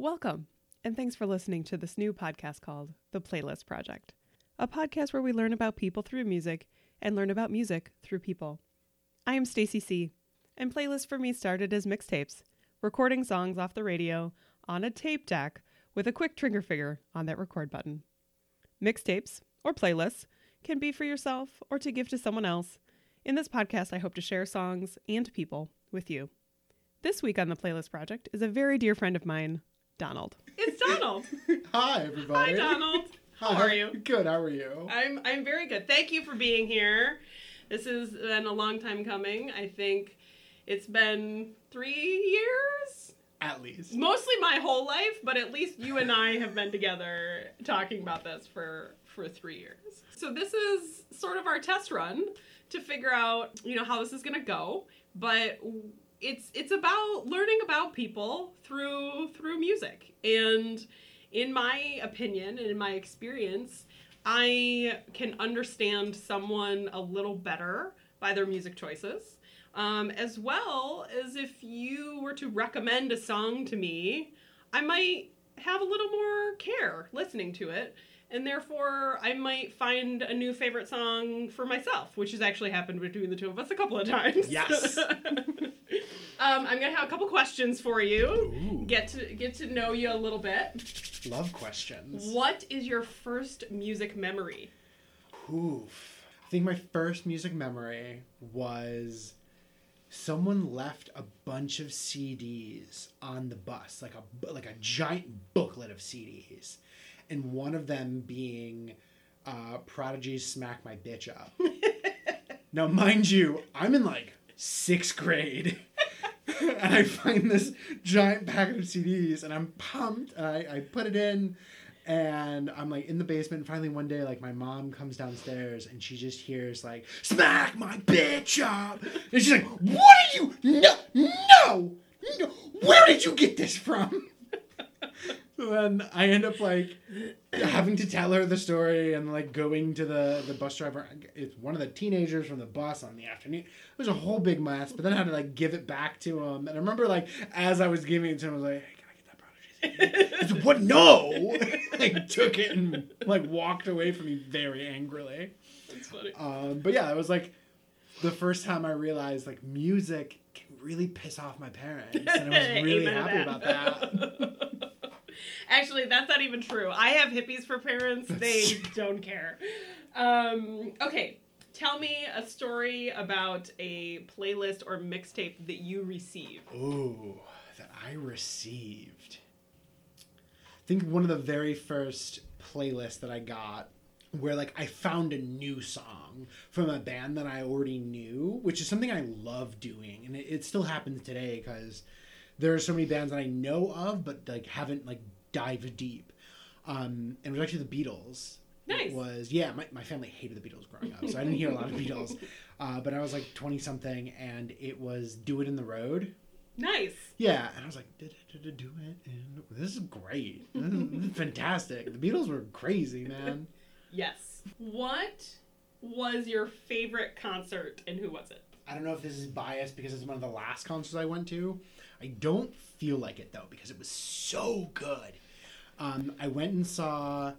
Welcome, and thanks for listening to this new podcast called The Playlist Project, a podcast where we learn about people through music and learn about music through people. I am Stacy C, and playlists for me started as mixtapes, recording songs off the radio on a tape deck with a quick trigger finger on that record button. Mixtapes, or playlists, can be for yourself or to give to someone else. In this podcast, I hope to share songs and people with you. This week on the Playlist Project is a very dear friend of mine, Donald. It's Donald. Hi, everybody. Hi, Donald. How Hi. are you? Good. How are you? I'm I'm very good. Thank you for being here. This has been a long time coming. I think it's been three years, At least. mostly my whole life, but at least you and I have been together talking about this for for three years. So this is sort of our test run to figure out you know how this is gonna go, but it's it's about learning about people through through music. And in my opinion and in my experience i can understand someone a little better by their music choices. Um, as well as if you were to recommend a song to me i might have a little more care listening to it and therefore I might find a new favorite song for myself, which has actually happened between the two of us a couple of times. Yes. um, I'm gonna have a couple questions for you. Ooh. Get to get to know you a little bit. Love questions. What is your first music memory? Oof. I think my first music memory was someone left a bunch of CDs on the bus, like a like a giant booklet of CDs, and one of them being uh, Prodigy's "Smack My Bitch Up." now, mind you, I'm in like sixth grade. and I find this giant packet of CDs, and I'm pumped, and I, I put it in, and I'm like in the basement. And finally, one day, like my mom comes downstairs, and she just hears like "Smack my bitch up," and she's like, "What are you? No, no, no! Where did you get this from?" Then I end up like having to tell her the story and like going to the the bus driver. It's one of the teenagers from the bus on the afternoon. It was a whole big mess, but then I had to like give it back to him. And I remember like as I was giving it to him, I was like, "Hey, can I get that prodigy?" Like, "What? No!" like took it and like walked away from me very angrily. That's funny. Um, but yeah, it was like the first time I realized like music can really piss off my parents, and I was really happy about that. Actually, that's not even true. I have hippies for parents. They don't care. Um, okay, tell me a story about a playlist or mixtape that you received. Ooh, that I received. I think one of the very first playlists that I got where like I found a new song from a band that I already knew, which is something I love doing, and it, it still happens today because there are so many bands that I know of but like haven't like dived deep. Um, and it was actually the Beatles. Nice. It was yeah. My, my family hated the Beatles growing up, so I didn't hear a lot of Beatles. Uh, but I was like twenty something, and it was "Do It in the Road." Nice. Yeah, and I was like, "Do it, do it, in- this is great. This is, this is fantastic. The Beatles were crazy, man. Yes. What was your favorite concert and who was it? I don't know if this is biased because it's one of the last concerts I went to. I don't feel like it though because it was so good. Um, I went and saw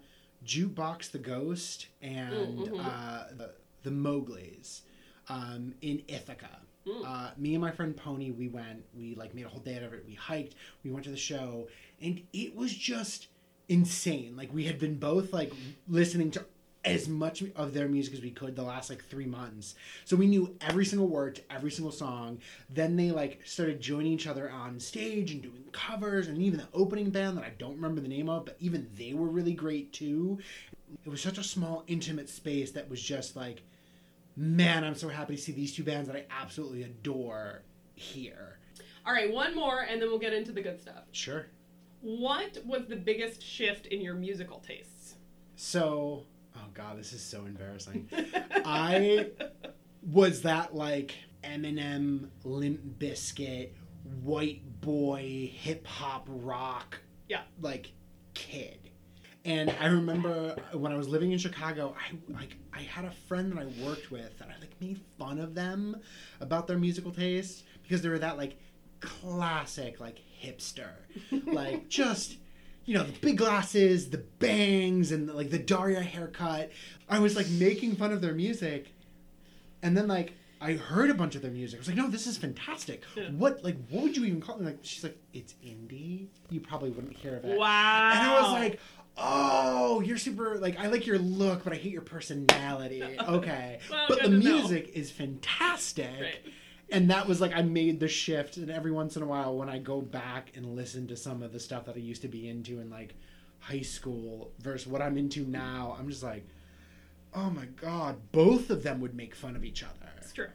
Jukebox the Ghost and Mm, mhm. uh, the, the Mowgli's um, in Ithaca. Mm. Uh, me and my friend Pony, we went. We like made a whole day out of it. We hiked. We went to the show, and it was just insane. Like we had been both like listening to as much of their music as we could the last like three months. So we knew every single word to every single song. Then they like started joining each other on stage and doing covers, and even the opening band that I don't remember the name of, but even they were really great too. It was such a small, intimate space that was just like, man, I'm so happy to see these two bands that I absolutely adore here. All right, one more and then we'll get into the good stuff. Sure. What was the biggest shift in your musical tastes? So, oh god, this is so embarrassing. I was that like Eminem, Limp Bizkit, white boy, hip hop rock, Yeah. like kid. And I remember when I was living in Chicago, I like I had a friend that I worked with, and I like made fun of them about their musical taste because they were that like classic like hipster. like just you know, the big glasses, the bangs and like the Daria haircut. I was like making fun of their music. And then like I heard a bunch of their music. I was like, no, this is fantastic. Yeah. What like what would you even call it? Like she's like, it's indie. You probably wouldn't hear of it. Wow. And I was like, oh, you're super like I like your look, but I hate your personality. Okay. Well, but the to know. music is fantastic. Right. And that was like I made the shift and every once in a while when I go back and listen to some of the stuff that I used to be into in like high school versus what I'm into now, I'm just like, oh my god, both of them would make fun of each other. It's true.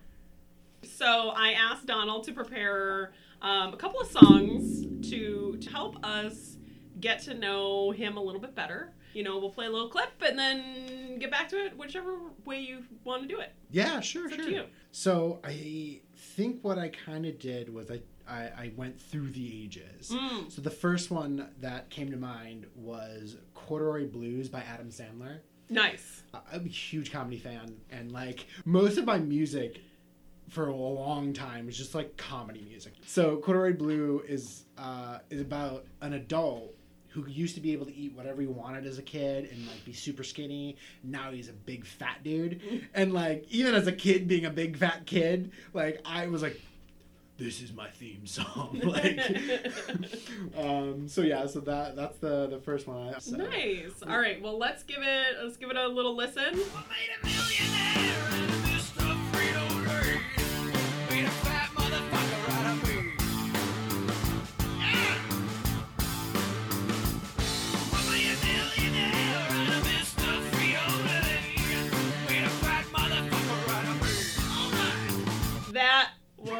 So I asked Donald to prepare um, a couple of songs to to help us get to know him a little bit better. You know, we'll play a little clip and then get back to it whichever way you want to do it. Yeah, sure, It's sure. So I think what I kind of did was I, I I went through the ages. Mm. So the first one that came to mind was Corduroy Blues by Adam Sandler. Nice. I'm a huge comedy fan, and like most of my music for a long time was just like comedy music. So Corduroy Blue is uh, is about an adult who used to be able to eat whatever he wanted as a kid and like be super skinny. Now he's a big fat dude, and like even as a kid being a big fat kid, like I was like. This is my theme song, like. um, so yeah, so that that's the the first one. I, so. Nice. All right. Well, let's give it let's give it a little listen.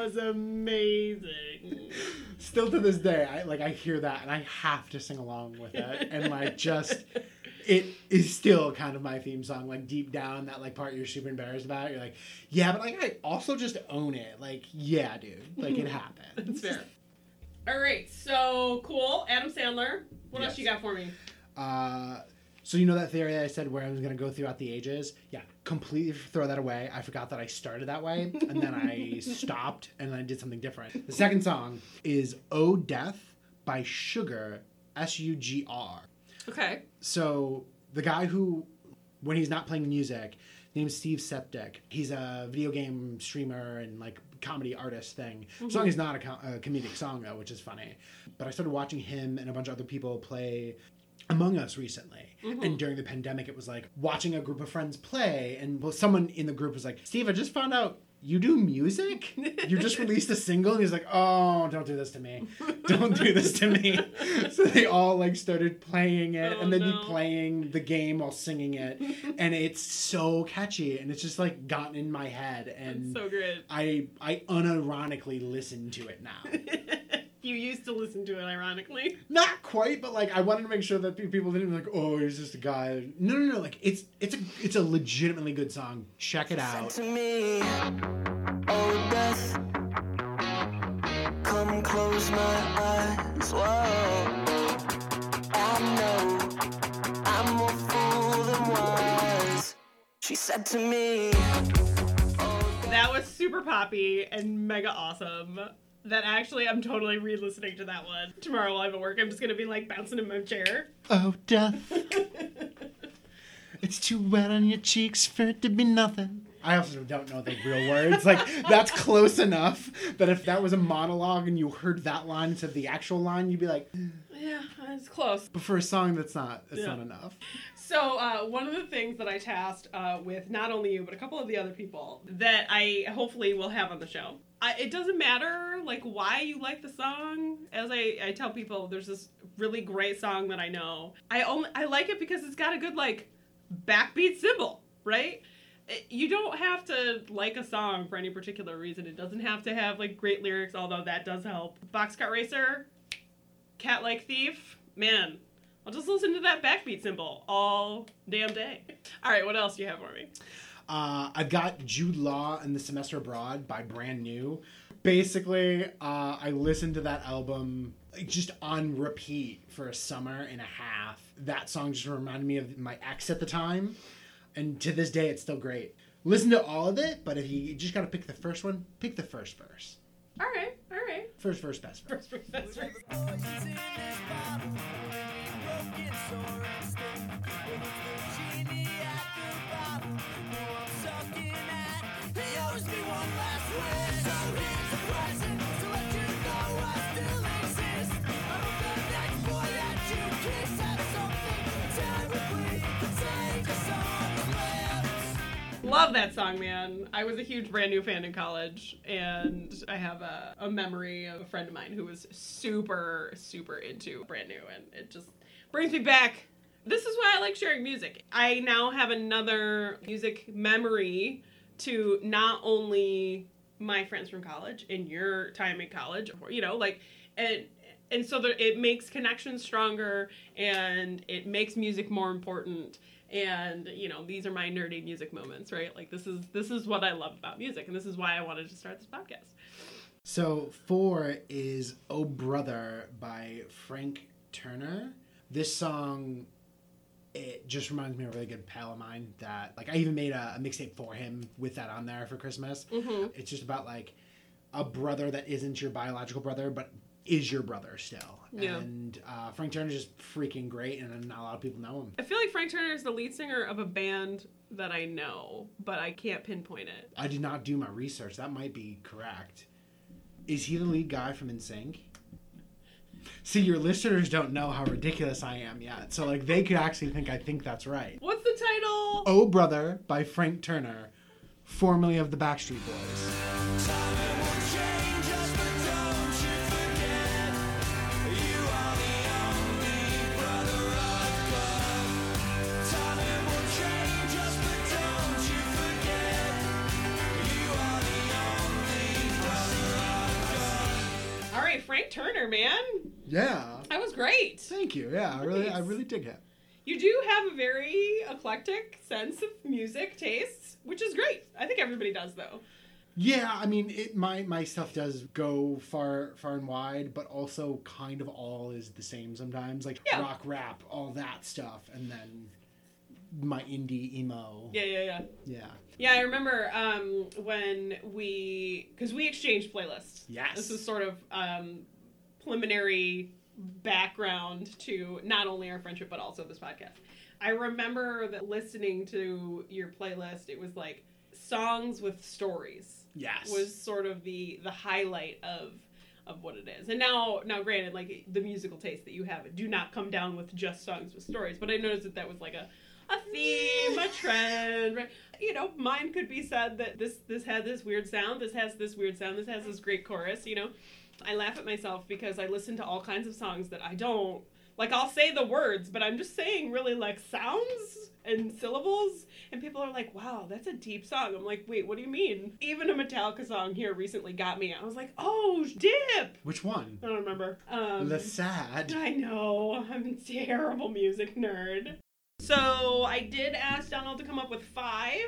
Was amazing. still to this day i like i hear that and i have to sing along with it and like just it is still kind of my theme song like deep down that like part you're super embarrassed about you're like yeah but like i also just own it like yeah dude like it happened. That's fair. All right. So cool. Adam Sandler. What else you got for me? uh so you know that theory that i said where i was going to go throughout the ages yeah completely throw that away i forgot that i started that way and then i stopped and then i did something different the second song is oh death by sugar s-u-g-r Okay. So the guy who, when he's not playing music, named Steve Suptic. He's a video game streamer and like comedy artist thing. The song mm-hmm. is not a, com- a comedic song though, which is funny. But I started watching him and a bunch of other people play Among Us recently. Mm-hmm. And during the pandemic, it was like watching a group of friends play, and well, someone in the group was like, "Steve, I just found out." You do music? You just released a single? And he's like, Oh, don't do this to me. Don't do this to me. So they all like started playing it Oh, and then no. be playing the game while singing it. and it's so catchy and it's just like gotten in my head and So good. I I unironically listen to it now. You used to listen to it, ironically. Not quite, but like I wanted to make sure that people didn't be like, oh, he's just a guy. No, no, no. Like it's it's a it's a legitimately good song. Check it out. to me, oh death. Come close my eyes, whoa. I know I'm more fool than wise. She said to me, oh, That was super poppy and mega awesome. That actually, I'm totally re-listening to that one tomorrow while I'm at work. I'm just gonna be like bouncing in my chair. Oh, death. it's too wet on your cheeks for it to be nothing. I also don't know the real words. Like that's close enough that if that was a monologue and you heard that line instead of the actual line, you'd be like, Yeah, it's close. but for a song that's not, it's Yeah. not enough. So uh, one of the things that I tasked uh, with not only you but a couple of the other people that I hopefully will have on the show. I, it doesn't matter like why you like the song. As I, I tell people, there's this really great song that I know. I only I like it because it's got a good like backbeat cymbal, right? You don't have to like a song for any particular reason. It doesn't have to have like great lyrics, although that does help. Boxcar Racer, Cat Like Thief, man, I'll just listen to that backbeat cymbal all damn day. All right, what else do you have for me? Uh, I've got Jude Law and the Semester Abroad by Brand New. Basically, uh, I listened to that album just on repeat for a summer and a half. That song just reminded me of my ex at the time, and to this day, it's still great. Listen to all of it, but if you just got to pick the first one, pick the first verse. All right, all right. First verse, best verse. That's right. Love that song, man. I was a huge brand new fan in college, and I have a, a memory of a friend of mine who was super, super into brand new, and it just brings me back. This is why I like sharing music. I now have another music memory to not only my friends from college and your time in college, you know, like, and and so there, it makes connections stronger, and it makes music more important and you know these are my nerdy music moments right like this is this is what i love about music and this is why i wanted to start this podcast So four is "Oh Brother" by Frank Turner. This song, it just reminds me of a really good pal of mine that like I even made a, a mixtape for him with that on there for Christmas. Mhm. It's just about like a brother that isn't your biological brother, but is your brother still. Yeah. And uh, Frank Turner's just freaking great, and not a lot of people know him. i feel like frank turner is the lead singer of a band that i know but i can't pinpoint it I did not do my research. That might be correct. Is he the lead guy from NSYNC? See, your listeners don't know how ridiculous I am yet. So, like, they could actually think I think that's right. what's the title Oh Brother by Frank Turner, formerly of the Backstreet Boys. Frank turner man Yeah. that was great Thank you. Yeah, I really, I really dig it. you do have a very eclectic sense of music tastes which is great i think everybody does though Yeah, I mean, it, my my stuff does go far far and wide, but also kind of all is the same sometimes, like Yeah. rock, rap, all that stuff, and then my indie emo. yeah yeah yeah Yeah. Yeah, I remember um, when we, because we exchanged playlists. Yes. This was sort of um, preliminary background to not only our friendship but also this podcast. I remember that listening to your playlist, it was like songs with stories Yes. was sort of the the highlight of of what it is. And now now granted like the musical taste that you have do not come down with just songs with stories, but I noticed that that was like a a theme, a trend, right? You know, mine could be said that this this had this weird sound, this has this weird sound, this has this great chorus, you know. I laugh at myself because I listen to all kinds of songs that I don't like I'll say the words, but I'm just saying really like sounds and syllables and people are like, "Wow, that's a deep song." I'm like, "Wait, what do you mean?" Even a Metallica song here recently got me. I was like, "Oh, dip." Which one? I don't remember. Um The sad. I know. I'm a terrible music nerd. So I did ask Donald to come up with five.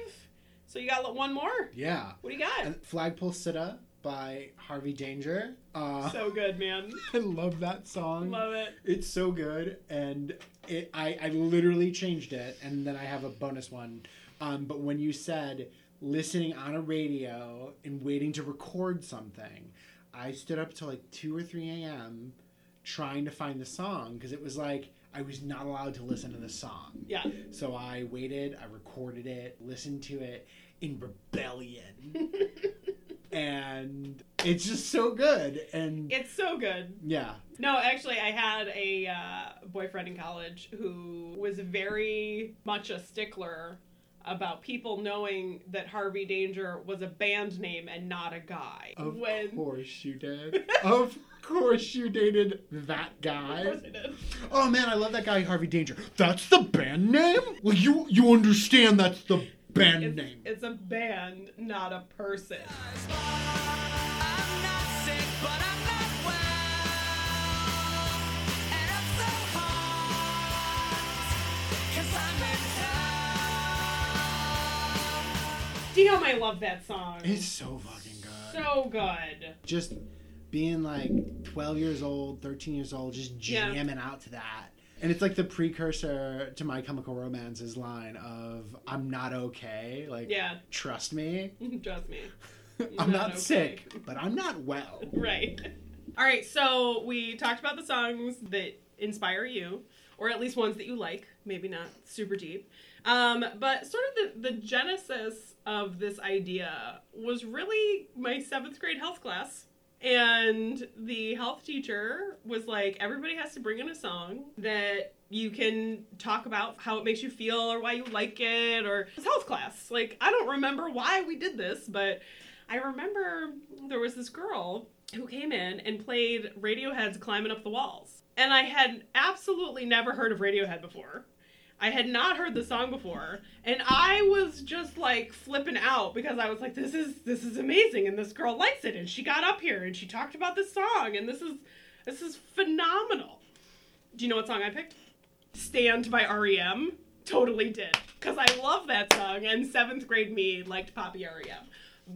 So you got one more? Yeah. What do you got? Flagpole Sitta by Harvey Danger. Uh, So good, man. I love that song. Love it. It's so good, and it I, I literally changed it, and then I have a bonus one. Um, but when you said listening on a radio and waiting to record something, I stood up till like two or three a.m. trying to find the song because it was like I was not allowed to listen to the song. Yeah. So I waited, I recorded it, listened to it in rebellion, and it's just so good. And It's so good. yeah, No, actually, I had a uh, boyfriend in college who was very much a stickler about people knowing that Harvey Danger was a band name and not a guy. Of when course you did. of course you dated that of guy. course I did. Oh man, I love that guy Harvey Danger. That's the band name? Well, you you understand that's the band It's, name. it's a band, not a person. Damn, I love that song. It's so fucking good. so good. just being like 12 years old, 13 years old, just Yeah. jamming out to that. And it's like the precursor to My Chemical Romance's line of "I'm not okay." Like, Yeah, trust me, trust me. I'm Not not okay. sick, but I'm not well. Right. All right, so we talked about the songs that inspire you, or at least ones that you like, maybe not super deep. Um, but sort of the, the genesis of this idea was really my seventh grade health class. And the health teacher was like, everybody has to bring in a song that you can talk about how it makes you feel or why you like it or it's health class. Like, I don't remember why we did this, but I remember there was this girl who came in and played Radiohead's Climbing Up the Walls. And I had absolutely never heard of Radiohead before. I had not heard the song before, and I was just like flipping out because I was like, "This is this is amazing," and this girl likes it, and she got up here and she talked about this song, and this is this is phenomenal. Do you know what song I picked? "Stand" by REM. Totally did because I love that song, and seventh grade me liked poppy REM.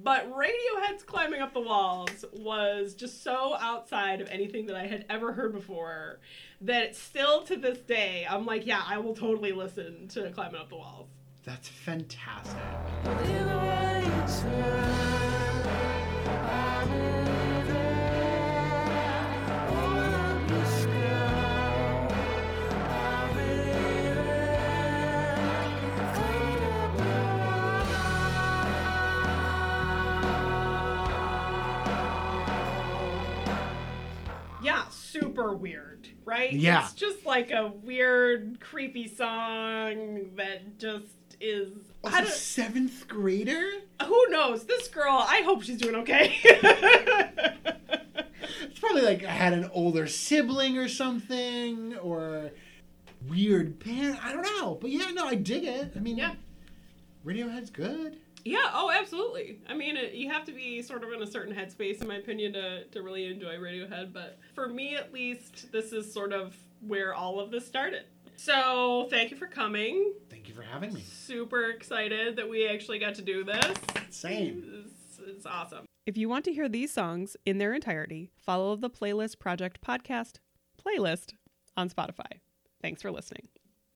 But Radiohead's Climbing Up the Walls was just so outside of anything that I had ever heard before that still to this day, I'm like, yeah, I will totally listen to Climbing Up the Walls. That's fantastic. Super weird, right? Yeah. It's just like a weird, creepy song that just is. Also, don't, seventh grader? who knows? This girl, I hope she's doing okay. It's probably like I had an older sibling or something, or weird parent. I don't know. But yeah, no, I dig it. I mean, Yeah. Radiohead's good. Yeah, oh, absolutely. I mean, it, you have to be sort of in a certain headspace, in my opinion, to, to really enjoy Radiohead. But for me, at least, this is sort of where all of this started. So, thank you for coming. Thank you for having me. Super excited that we actually got to do this. Same. It's, it's awesome. If you want to hear these songs in their entirety, follow the Playlist Project podcast playlist on Spotify. Thanks for listening.